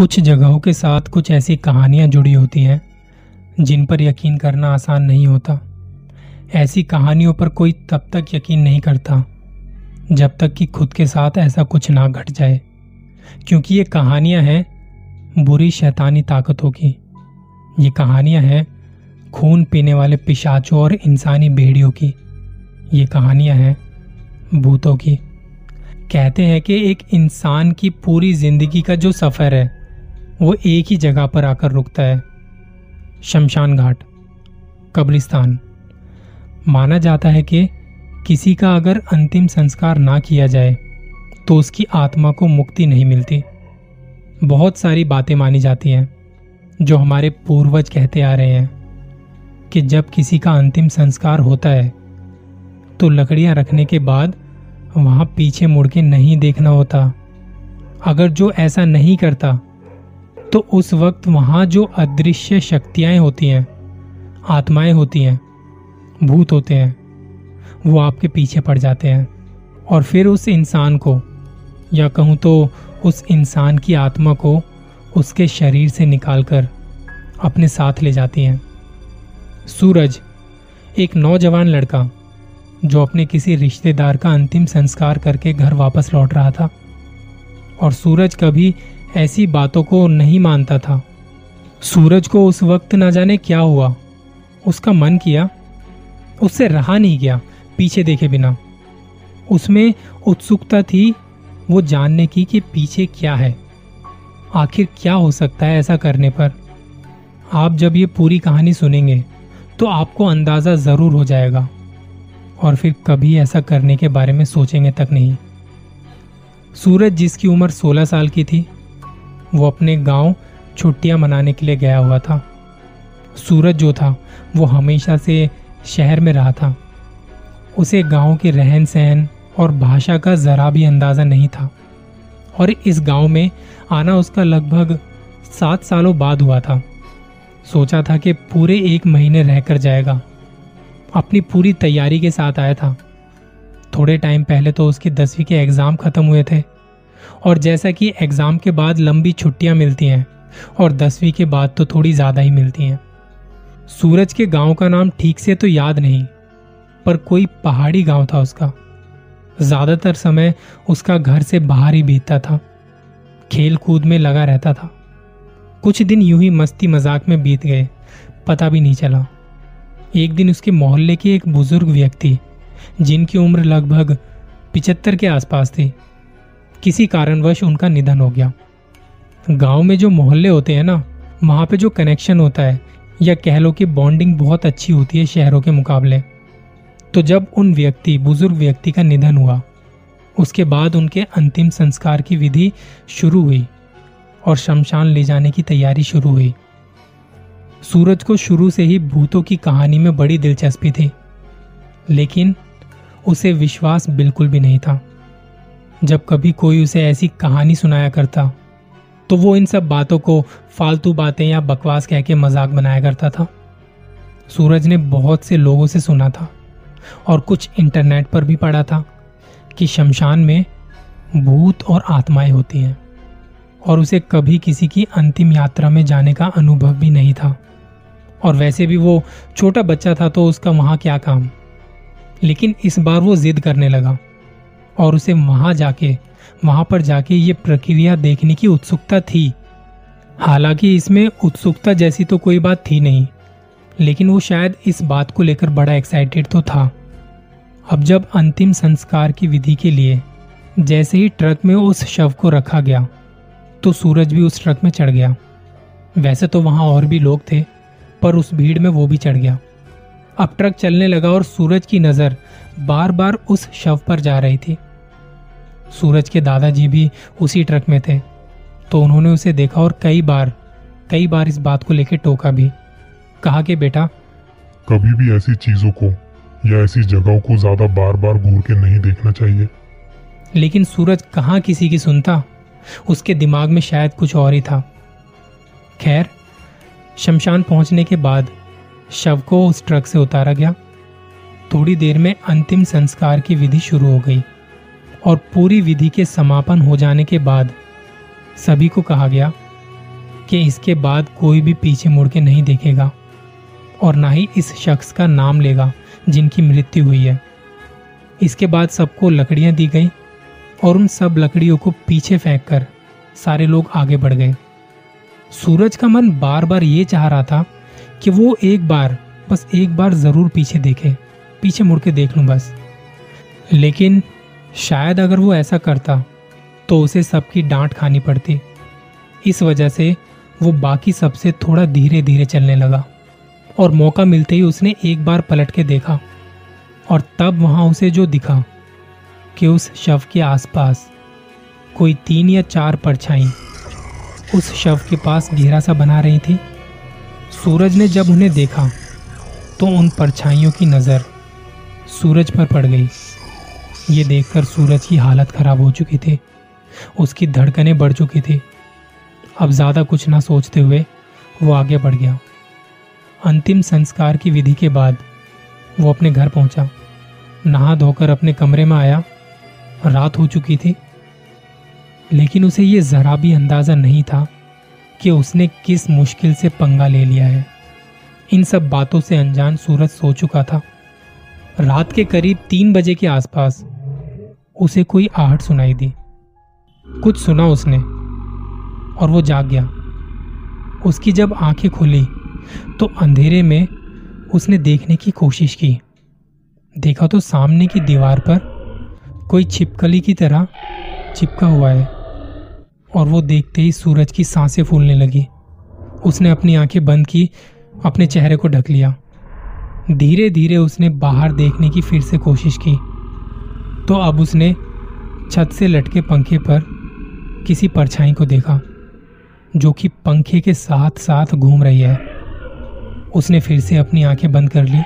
कुछ जगहों के साथ कुछ ऐसी कहानियाँ जुड़ी होती हैं, जिन पर यकीन करना आसान नहीं होता। ऐसी कहानियों पर कोई तब तक यकीन नहीं करता, जब तक कि खुद के साथ ऐसा कुछ ना घट जाए, क्योंकि ये कहानियाँ हैं बुरी शैतानी ताकतों की। ये कहानियाँ हैं खून पीने वाले पिशाचों और इंसानी भेड़ियों की। ये कहानियाँ हैं भूतों की। कहते हैं कि एक इंसान की पूरी ज़िंदगी का जो सफ़र है वो एक ही जगह पर आकर रुकता है। शमशान घाट, कब्रिस्तान। माना जाता है कि किसी का अगर अंतिम संस्कार ना किया जाए तो उसकी आत्मा को मुक्ति नहीं मिलती। बहुत सारी बातें मानी जाती हैं, जो हमारे पूर्वज कहते आ रहे हैं कि जब किसी का अंतिम संस्कार होता है तो लकड़ियाँ रखने के बाद वहाँ पीछे मुड़ के नहीं देखना होता। अगर जो ऐसा नहीं करता तो उस वक्त वहाँ जो अदृश्य शक्तियाँ होती हैं, आत्माएँ होती हैं, भूत होते हैं, वो आपके पीछे पड़ जाते हैं। और फिर उस इंसान को, या कहूँ तो उस इंसान की आत्मा को उसके शरीर से निकालकर अपने साथ ले जाती हैं। सूरज, एक नौजवान लड़का, जो अपने किसी रिश्तेदार का अंतिम संस्कार करके घर वापस लौट रहा था। और सूरज कभी ऐसी बातों को नहीं मानता था। सूरज को उस वक्त ना जाने क्या हुआ। उसका मन किया, उससे रहा नहीं गया पीछे देखे बिना। उसमें उत्सुकता थी, वो जानने की कि पीछे क्या है। आखिर क्या हो सकता है ऐसा करने पर? आप जब ये पूरी कहानी सुनेंगे तो आपको अंदाज़ा ज़रूर हो जाएगा। और फिर कभी ऐसा करने के बारे में सोचेंगे तक नहीं। सूरज जिसकी उम्र 16 साल की थी वो अपने गाँव छुट्टियाँ मनाने के लिए गया हुआ था। सूरज जो था, वो हमेशा से शहर में रहा था। उसे गाँव के रहन सहन और भाषा का जरा भी अंदाज़ा नहीं था। और इस गाँव में आना उसका लगभग सात सालों बाद हुआ था। सोचा था कि पूरे एक महीने रहकर जाएगा। अपनी पूरी तैयारी के साथ आया था। थोड़े टाइम पहले तो उसके दसवीं के एग्ज़ाम ख़त्म हुए थे। और जैसा कि एग्ज़ाम के बाद लंबी छुट्टियाँ मिलती हैं, और दसवीं के बाद तो थोड़ी ज़्यादा ही मिलती हैं। सूरज के गाँव का नाम ठीक से तो याद नहीं, पर कोई पहाड़ी गाँव था उसका। ज़्यादातर समय उसका घर से बाहर ही बीतता था खेल कूद में लगा रहता था। कुछ दिन यूँ ही मस्ती मज़ाक में बीत गए, पता भी नहीं चला। एक दिन उसके मोहल्ले के एक बुज़ुर्ग व्यक्ति, जिनकी उम्र लगभग पिचहत्तर के आसपास थी किसी कारणवश उनका निधन हो गया। गाँव में जो मोहल्ले होते हैं ना, वहाँ पे जो कनेक्शन होता है, या कह लो कि बॉन्डिंग बहुत अच्छी होती है शहरों के मुकाबले। तो जब उन व्यक्ति, बुज़ुर्ग व्यक्ति का निधन हुआ, उसके बाद उनके अंतिम संस्कार की विधि शुरू हुई और शमशान ले जाने की तैयारी शुरू हुई। सूरज को शुरू से ही भूतों की कहानी में बड़ी दिलचस्पी थी, लेकिन उसे विश्वास बिल्कुल भी नहीं था। जब कभी कोई उसे ऐसी कहानी सुनाया करता तो वो इन सब बातों को फालतू बातें या बकवास कह के मज़ाक बनाया करता था। सूरज ने बहुत से लोगों से सुना था और कुछ इंटरनेट पर भी पढ़ा था कि शमशान में भूत और आत्माएँ होती हैं और उसे कभी किसी की अंतिम यात्रा में जाने का अनुभव भी नहीं था। और वैसे भी वो छोटा बच्चा था तो उसका वहाँ क्या काम? लेकिन इस बार वो जिद करने लगा। और उसे वहाँ जाके, वहाँ पर जाके ये प्रक्रिया देखने की उत्सुकता थी। हालाँकि इसमें उत्सुकता जैसी तो कोई बात थी नहीं, लेकिन वो शायद इस बात को लेकर बड़ा एक्साइटेड तो था। अब जब अंतिम संस्कार की विधि के लिए जैसे ही ट्रक में उस शव को रखा गया तो सूरज भी उस ट्रक में चढ़ गया। वैसे तो वहाँ और भी लोग थे, पर उस भीड़ में वो भी चढ़ गया। अब ट्रक चलने लगा और सूरज की नज़र बार बार उस शव पर जा रही थी। सूरज के दादाजी भी उसी ट्रक में थे। तो उन्होंने उसे देखा और कई बार कई बार इस बात को लेकर टोका भी। कहा कि बेटा कभी भी ऐसी चीज़ों को या ऐसी जगहों को ज़्यादा बार बार घूर के नहीं देखना चाहिए। लेकिन सूरज कहाँ किसी की सुनता? उसके दिमाग में शायद कुछ और ही था। खैर शमशान पहुँचने के बाद शव को उस ट्रक से उतारा गया। थोड़ी देर में अंतिम संस्कार की विधि शुरू हो गई। और पूरी विधि के समापन हो जाने के बाद सभी को कहा गया कि इसके बाद कोई भी पीछे मुड़ के नहीं देखेगा और ना ही इस शख्स का नाम लेगा जिनकी मृत्यु हुई है। इसके बाद सबको लकड़ियाँ दी गई और उन सब लकड़ियों को पीछे फेंक कर सारे लोग आगे बढ़ गए। सूरज का मन बार बार ये चाह रहा था कि वो एक बार, बस एक बार ज़रूर पीछे देखे, पीछे मुड़ के देख लूँ बस। लेकिन शायद अगर वो ऐसा करता तो उसे सबकी डांट खानी पड़ती। इस वजह से वो बाकी सबसे थोड़ा धीरे धीरे चलने लगा, और मौका मिलते ही उसने एक बार पलट के देखा, और तब वहाँ उसे जो दिखा कि उस शव के आसपास कोई तीन या चार परछाई उस शव के पास घेरा सा बना रही थी, सूरज ने जब उन्हें देखा तो उन परछाइयों की नज़र सूरज पर पड़ गई। ये देखकर सूरज की हालत खराब हो चुकी थी। उसकी धड़कनें बढ़ चुकी थी। अब ज़्यादा कुछ ना सोचते हुए वो आगे बढ़ गया। अंतिम संस्कार की विधि के बाद वो अपने घर पहुँचा। नहा धोकर अपने कमरे में आया। रात हो चुकी थी। लेकिन उसे ये जरा भी अंदाज़ा नहीं था कि उसने किस मुश्किल से पंगा ले लिया है। इन सब बातों से अनजान सूरज सो चुका था। रात के करीब तीन बजे के आसपास उसे कोई आहट सुनाई दी। कुछ सुना उसने, और वो जाग गया। उसकी जब आँखें खुली तो अंधेरे में उसने देखने की कोशिश की। देखा तो सामने की दीवार पर कोई छिपकली की तरह चिपका हुआ है, और वो देखते ही सूरज की साँसें फूलने लगी। उसने अपनी आँखें बंद की, अपने चेहरे को ढक लिया। धीरे धीरे उसने बाहर देखने की फिर से कोशिश की। तो अब उसने छत से लटके पंखे पर किसी परछाई को देखा, जो कि पंखे के साथ साथ घूम रही है। उसने फिर से अपनी आँखें बंद कर ली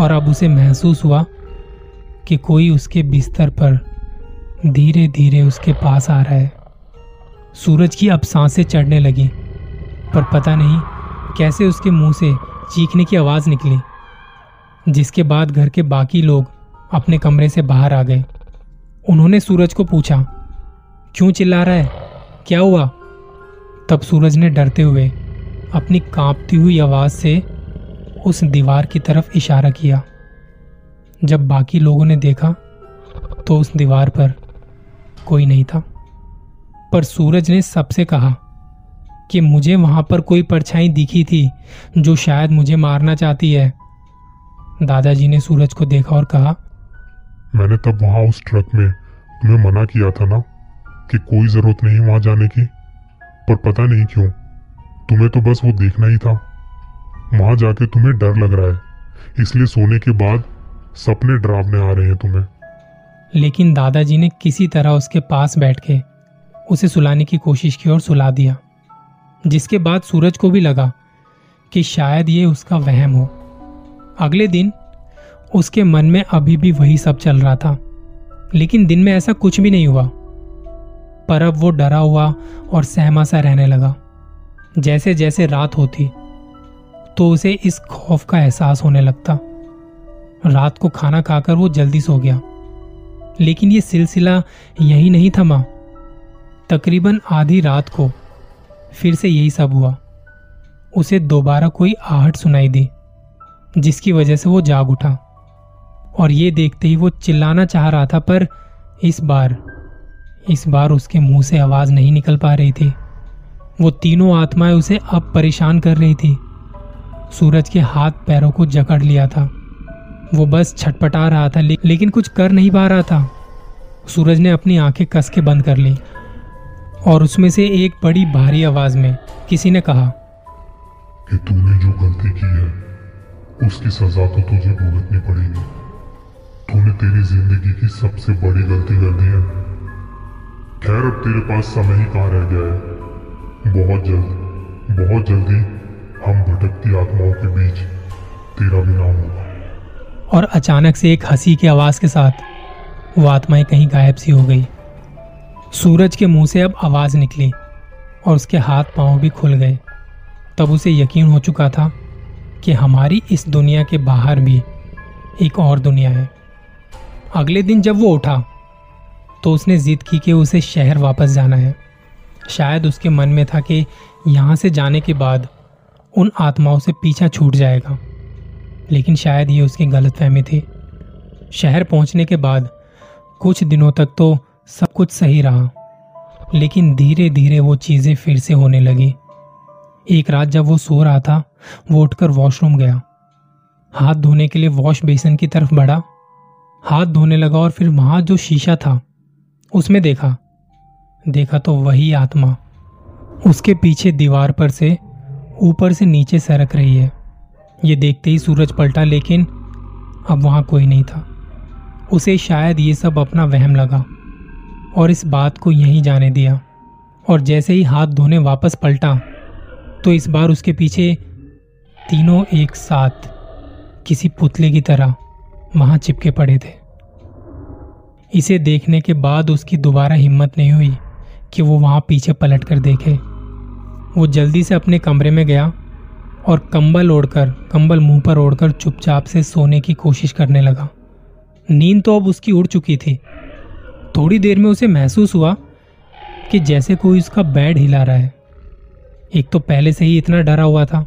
और अब उसे महसूस हुआ कि कोई उसके बिस्तर पर धीरे धीरे उसके पास आ रहा है। सूरज की अब साँसें चढ़ने लगी, पर पता नहीं कैसे उसके मुँह से चीखने की आवाज़ निकली, जिसके बाद घर के बाकी लोग अपने कमरे से बाहर आ गए। उन्होंने सूरज को पूछा, क्यों चिल्ला रहा है? क्या हुआ? तब सूरज ने डरते हुए अपनी कांपती हुई आवाज़ से उस दीवार की तरफ़ इशारा किया। जब बाकी लोगों ने देखा तो उस दीवार पर कोई नहीं था। पर सूरज ने सबसे कहा कि मुझे वहाँ पर कोई परछाई दिखी थी जो शायद मुझे मारना चाहती है। दादाजी ने सूरज को देखा और कहा मैंने तब वहाँ उस ट्रक में तुम्हें मना किया था ना, कि कोई ज़रूरत नहीं वहाँ जाने की? पर पता नहीं क्यों, तुम्हें तो बस वो देखना ही था। वहाँ जाके तुम्हें डर लग रहा है, इसलिए सोने के बाद सपने डरावने आ रहे हैं तुम्हें। लेकिन दादाजी ने किसी तरह उसके पास बैठ के उसे सुलाने की कोशिश की और सुला दिया, जिसके बाद सूरज को भी लगा कि शायद ये उसका वहम हो। अगले दिन उसके मन में अभी भी वही सब चल रहा था। लेकिन दिन में ऐसा कुछ भी नहीं हुआ। पर अब वो डरा हुआ और सहमा सा रहने लगा। जैसे जैसे रात होती तो उसे इस खौफ का एहसास होने लगता। रात को खाना खाकर वो जल्दी सो गया। लेकिन ये सिलसिला यही नहीं थमा। तकरीबन आधी रात को फिर से यही सब हुआ। उसे दोबारा कोई आहट सुनाई दी, जिसकी वजह से वो जाग उठा। और ये देखते ही वो चिल्लाना चाह रहा था, पर इस बार इस बार उसके मुँह से आवाज़ नहीं निकल पा रही थी। वो तीनों आत्माएँ उसे अब परेशान कर रही थी। सूरज के हाथ पैरों को जकड़ लिया था। वो बस छटपटा रहा था लेकिन कुछ कर नहीं पा रहा था। सूरज ने अपनी आँखें कस के बंद कर ली। और उसमें से एक बड़ी भारी आवाज़ में किसी ने कहा, कि तूने जो गलती की है, उसकी सजा तो तुझे भुगतनी पड़ेगी। तूने तेरी ज़िंदगी की सबसे बड़ी गलती कर दी है। खैर, अब तेरे पास समय ही कहाँ रह गया है? बहुत जल्द, बहुत जल्दी हम भटकती आत्माओं के बीच तेरा भी नाम होगा। और अचानक से एक हँसी की आवाज़ के साथ वो आत्माएँ कहीं गायब सी हो गई। सूरज के मुँह से अब आवाज़ निकली और उसके हाथ पाँव भी खुल गए। तब उसे यकीन हो चुका था कि हमारी इस दुनिया के बाहर भी एक और दुनिया है। अगले दिन जब वो उठा तो उसने जिद की कि उसे शहर वापस जाना है। शायद उसके मन में था कि यहाँ से जाने के बाद उन आत्माओं से पीछा छूट जाएगा, लेकिन शायद ये उसकी गलतफहमी थी। शहर पहुँचने के बाद कुछ दिनों तक तो सब कुछ सही रहा, लेकिन धीरे धीरे वो चीज़ें फिर से होने लगी। एक रात जब वो सो रहा था, वो उठकर वॉशरूम गया। हाथ धोने के लिए वॉश बेसन की तरफ़ बढ़ा हाथ धोने लगा और फिर वहाँ जो शीशा था, उसमें देखा। देखा तो वही आत्मा। उसके पीछे दीवार पर से, ऊपर से नीचे सरक रही है। ये देखते ही सूरज पलटा, लेकिन अब वहाँ कोई नहीं था। उसे शायद ये सब अपना वहम लगा और इस बात को यहीं जाने दिया। और जैसे ही हाथ धोने वापस पलटा तो इस बार उसके पीछे तीनों एक साथ, किसी पुतले की तरह वहाँ चिपके पड़े थे। इसे देखने के बाद उसकी दोबारा हिम्मत नहीं हुई कि वो वहाँ पीछे पलट कर देखे। वो जल्दी से अपने कमरे में गया और कंबल ओढ़कर, कंबल मुँह पर ओढ़कर चुपचाप से सोने की कोशिश करने लगा। नींद तो अब उसकी उड़ चुकी थी। थोड़ी देर में उसे महसूस हुआ कि जैसे कोई उसका बेड हिला रहा है। एक तो पहले से ही इतना डरा हुआ था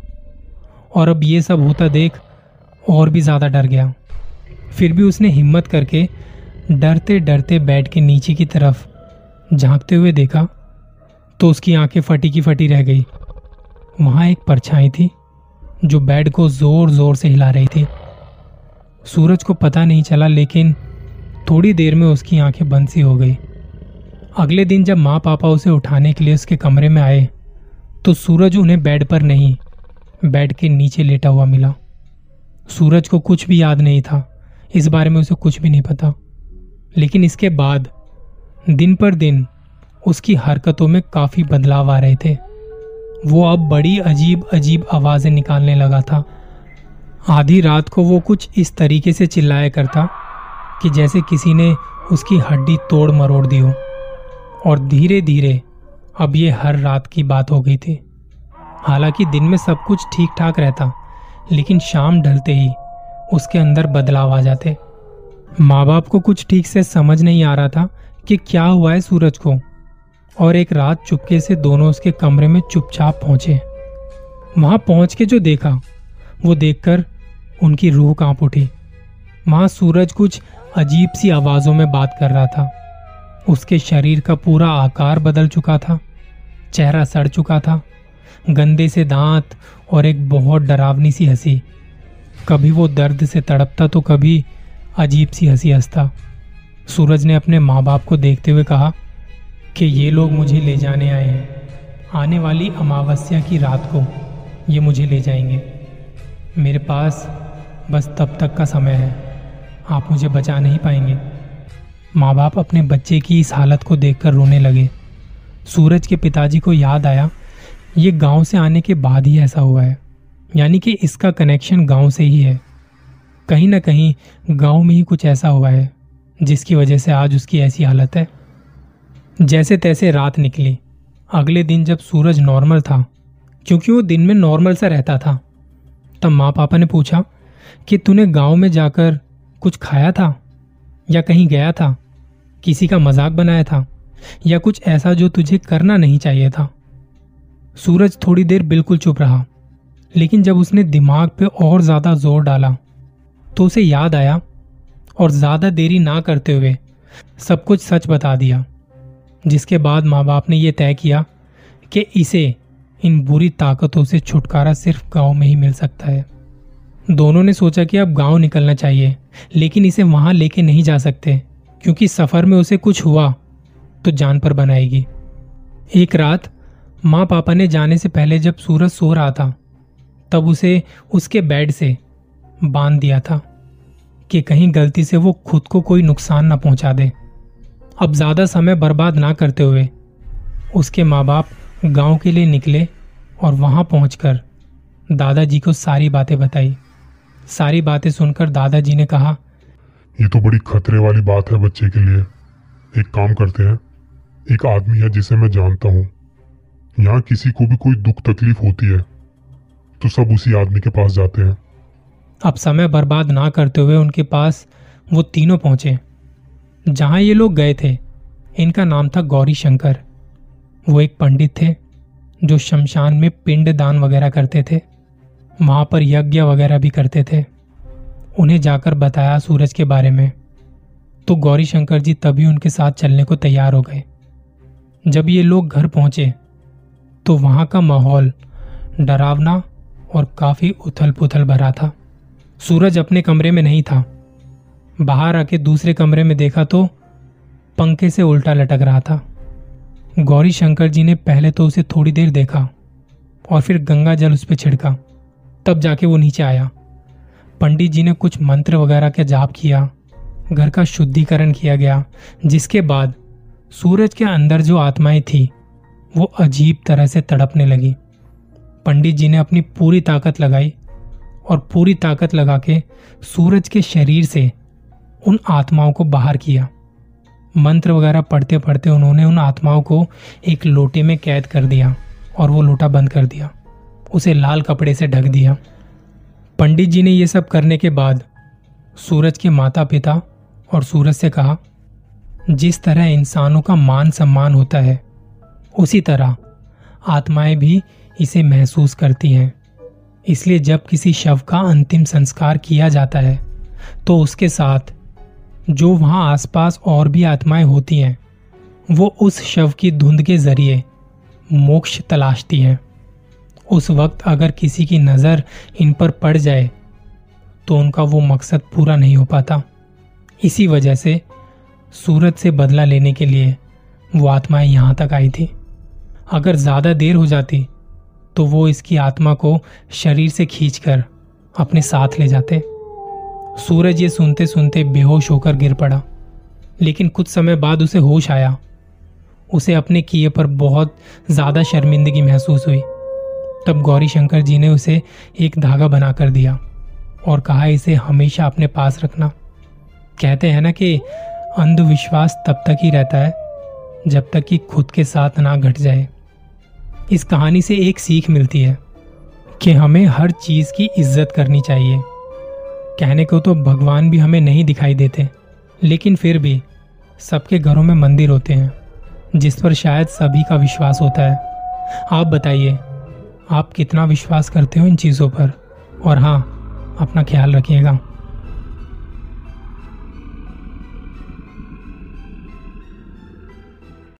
और अब ये सब होता देख और भी ज़्यादा डर गया। फिर भी उसने हिम्मत करके डरते डरते बेड के नीचे की तरफ़ झांकते हुए देखा तो उसकी आँखें फटी की फटी रह गई। वहाँ एक परछाई थी जो बेड को ज़ोर ज़ोर से हिला रही थी। सूरज को पता नहीं चला, लेकिन थोड़ी देर में उसकी आँखें बंद सी हो गई। अगले दिन जब माँ पापा उसे उठाने के लिए उसके कमरे में आए तो सूरज उन्हें बेड पर नहीं, बेड के नीचे लेटा हुआ मिला। सूरज को कुछ भी याद नहीं था। इस बारे में उसे कुछ भी नहीं पता। लेकिन इसके बाद, दिन पर दिन, उसकी हरकतों में काफ़ी बदलाव आ रहे थे। वो अब बड़ी अजीब अजीब आवाज़ें निकालने लगा था। आधी रात को वो कुछ इस तरीके से चिल्लाया करता कि जैसे किसी ने उसकी हड्डी तोड़ मरोड़ दी हो। और धीरे धीरे अब ये हर रात की बात हो गई थी। हालाँकि दिन में सब कुछ ठीक ठाक रहता, लेकिन शाम ढलते ही उसके अंदर बदलाव आ जाते। माँ बाप को कुछ ठीक से समझ नहीं आ रहा था कि क्या हुआ है सूरज को, और एक रात चुपके से दोनों उसके कमरे में चुपचाप पहुँचे। वहाँ पहुँच के जो देखा, वो देखकर उनकी रूह काँप उठी। वहाँ सूरज कुछ अजीब सी आवाजों में बात कर रहा था। उसके शरीर का पूरा आकार बदल चुका था, चेहरा सड़ चुका था, गंदे से दांत और एक बहुत डरावनी सी हँसी। कभी वो दर्द से तड़पता तो कभी अजीब सी हँसी हंसता। सूरज ने अपने माँ बाप को देखते हुए कहा कि ये लोग मुझे ले जाने आए हैं। आने वाली अमावस्या की रात को ये मुझे ले जाएँगे। मेरे पास बस तब तक का समय है। आप मुझे बचा नहीं पाएँगे। माँ बाप अपने बच्चे की इस हालत को देखकर रोने लगे। सूरज के पिताजी को याद आया, ये गाँव से आने के बाद ही ऐसा हुआ है। यानी कि इसका कनेक्शन गाँव से ही है। कहीं ना कहीं गाँव में ही कुछ ऐसा हुआ है, जिसकी वजह से आज उसकी ऐसी हालत है। जैसे तैसे रात निकली, अगले दिन जब सूरज नॉर्मल था, क्योंकि वो दिन में नॉर्मल सा रहता था, तब माँ पापा ने पूछा कि तूने गाँव में जाकर कुछ खाया था, या कहीं गया था, किसी का मज़ाक बनाया था, या कुछ ऐसा जो तुझे करना नहीं चाहिए था? सूरज थोड़ी देर बिल्कुल चुप रहा। लेकिन जब उसने दिमाग पे और ज़्यादा ज़ोर डाला तो उसे याद आया और ज़्यादा देरी ना करते हुए सब कुछ सच बता दिया, जिसके बाद माँ बाप ने यह तय किया कि इसे इन बुरी ताकतों से छुटकारा सिर्फ़ गाँव में ही मिल सकता है। दोनों ने सोचा कि अब गाँव निकलना चाहिए, लेकिन इसे वहाँ लेके नहीं जा सकते, क्योंकि सफ़र में उसे कुछ हुआ तो जान पर बनाएगी। एक रात माँ पापा ने जाने से पहले जब सूरज सो रहा था तब उसे उसके बेड से बाँध दिया था कि कहीं गलती से वो खुद को कोई नुकसान ना पहुँचा दे। अब ज़्यादा समय बर्बाद ना करते हुए उसके माँ बाप गाँव के लिए निकले और वहाँ पहुंचकर दादाजी को सारी बातें बताई। सारी बातें सुनकर दादाजी ने कहा, ये तो बड़ी खतरे वाली बात है बच्चे के लिए। एक काम करते हैं। एक आदमी है जिसे मैं जानता हूँ। यहाँ किसी को भी कोई दुख तकलीफ़ होती है। तो सब उसी आदमी के पास जाते हैं। अब समय बर्बाद ना करते हुए उनके पास वो तीनों पहुँचे। जहाँ ये लोग गए थे, इनका नाम था गौरी शंकर वो एक पंडित थे, जो शमशान में पिंड दान वगैरह करते थे, वहाँ पर यज्ञ वगैरह भी करते थे। उन्हें जाकर बताया सूरज के बारे में। तो गौरी शंकर जी तभी उनके साथ चलने को तैयार हो गए। जब ये लोग घर पहुँचे तो वहाँ का माहौल डरावना और काफ़ी उथल पुथल भरा था। सूरज अपने कमरे में नहीं था। बाहर आके दूसरे कमरे में देखा तो पंखे से उल्टा लटक रहा था। गौरी शंकर जी ने पहले तो उसे थोड़ी देर देखा और फिर गंगा जल उस पर छिड़का। तब जाके वो नीचे आया। पंडित जी ने कुछ मंत्र वगैरह का जाप किया। घर का शुद्धिकरण किया गया, जिसके बाद सूरज के अंदर जो आत्माएँ थी, वो अजीब तरह से तड़पने लगी। पंडित जी ने अपनी पूरी ताकत लगाई और पूरी ताकत लगा के सूरज के शरीर से उन आत्माओं को बाहर किया। मंत्र वगैरह पढ़ते पढ़ते उन्होंने उन आत्माओं को एक लोटे में कैद कर दिया और वो लोटा बंद कर दिया, उसे लाल कपड़े से ढक दिया। पंडित जी ने यह सब करने के बाद सूरज के माता पिता और सूरज से कहा, जिस तरह इंसानों का मान सम्मान होता है, उसी तरह आत्माएँ भी इसे महसूस करती हैं। इसलिए जब किसी शव का अंतिम संस्कार किया जाता है तो उसके साथ जो वहाँ आसपास और भी आत्माएँ होती हैं, वो उस शव की धुंध के ज़रिए मोक्ष तलाशती हैं। उस वक्त अगर किसी की नज़र इन पर पड़ जाए तो उनका वो मकसद पूरा नहीं हो पाता। इसी वजह से सूरज से बदला लेने के लिए वो आत्माएँ यहाँ तक आई थी। अगर ज़्यादा देर हो जाती तो वो इसकी आत्मा को शरीर से खींचकर अपने साथ ले जाते। सूरज ये सुनते सुनते बेहोश होकर गिर पड़ा, लेकिन कुछ समय बाद उसे होश आया। उसे अपने किए पर बहुत ज़्यादा शर्मिंदगी महसूस हुई। तब गौरी शंकर जी ने उसे एक धागा बनाकर दिया और कहा, इसे हमेशा अपने पास रखना। कहते हैं ना कि अंधविश्वास तब तक ही रहता है जब तक कि खुद के साथ ना घट जाए। इस कहानी से एक सीख मिलती है कि हमें हर चीज़ की इज़्ज़त करनी चाहिए। कहने को तो भगवान भी हमें नहीं दिखाई देते, लेकिन फिर भी सबके घरों में मंदिर होते हैं, जिस पर शायद सभी का विश्वास होता है। आप बताइए, आप कितना विश्वास करते हो इन चीज़ों पर? और हाँ अपना ख्याल रखिएगा।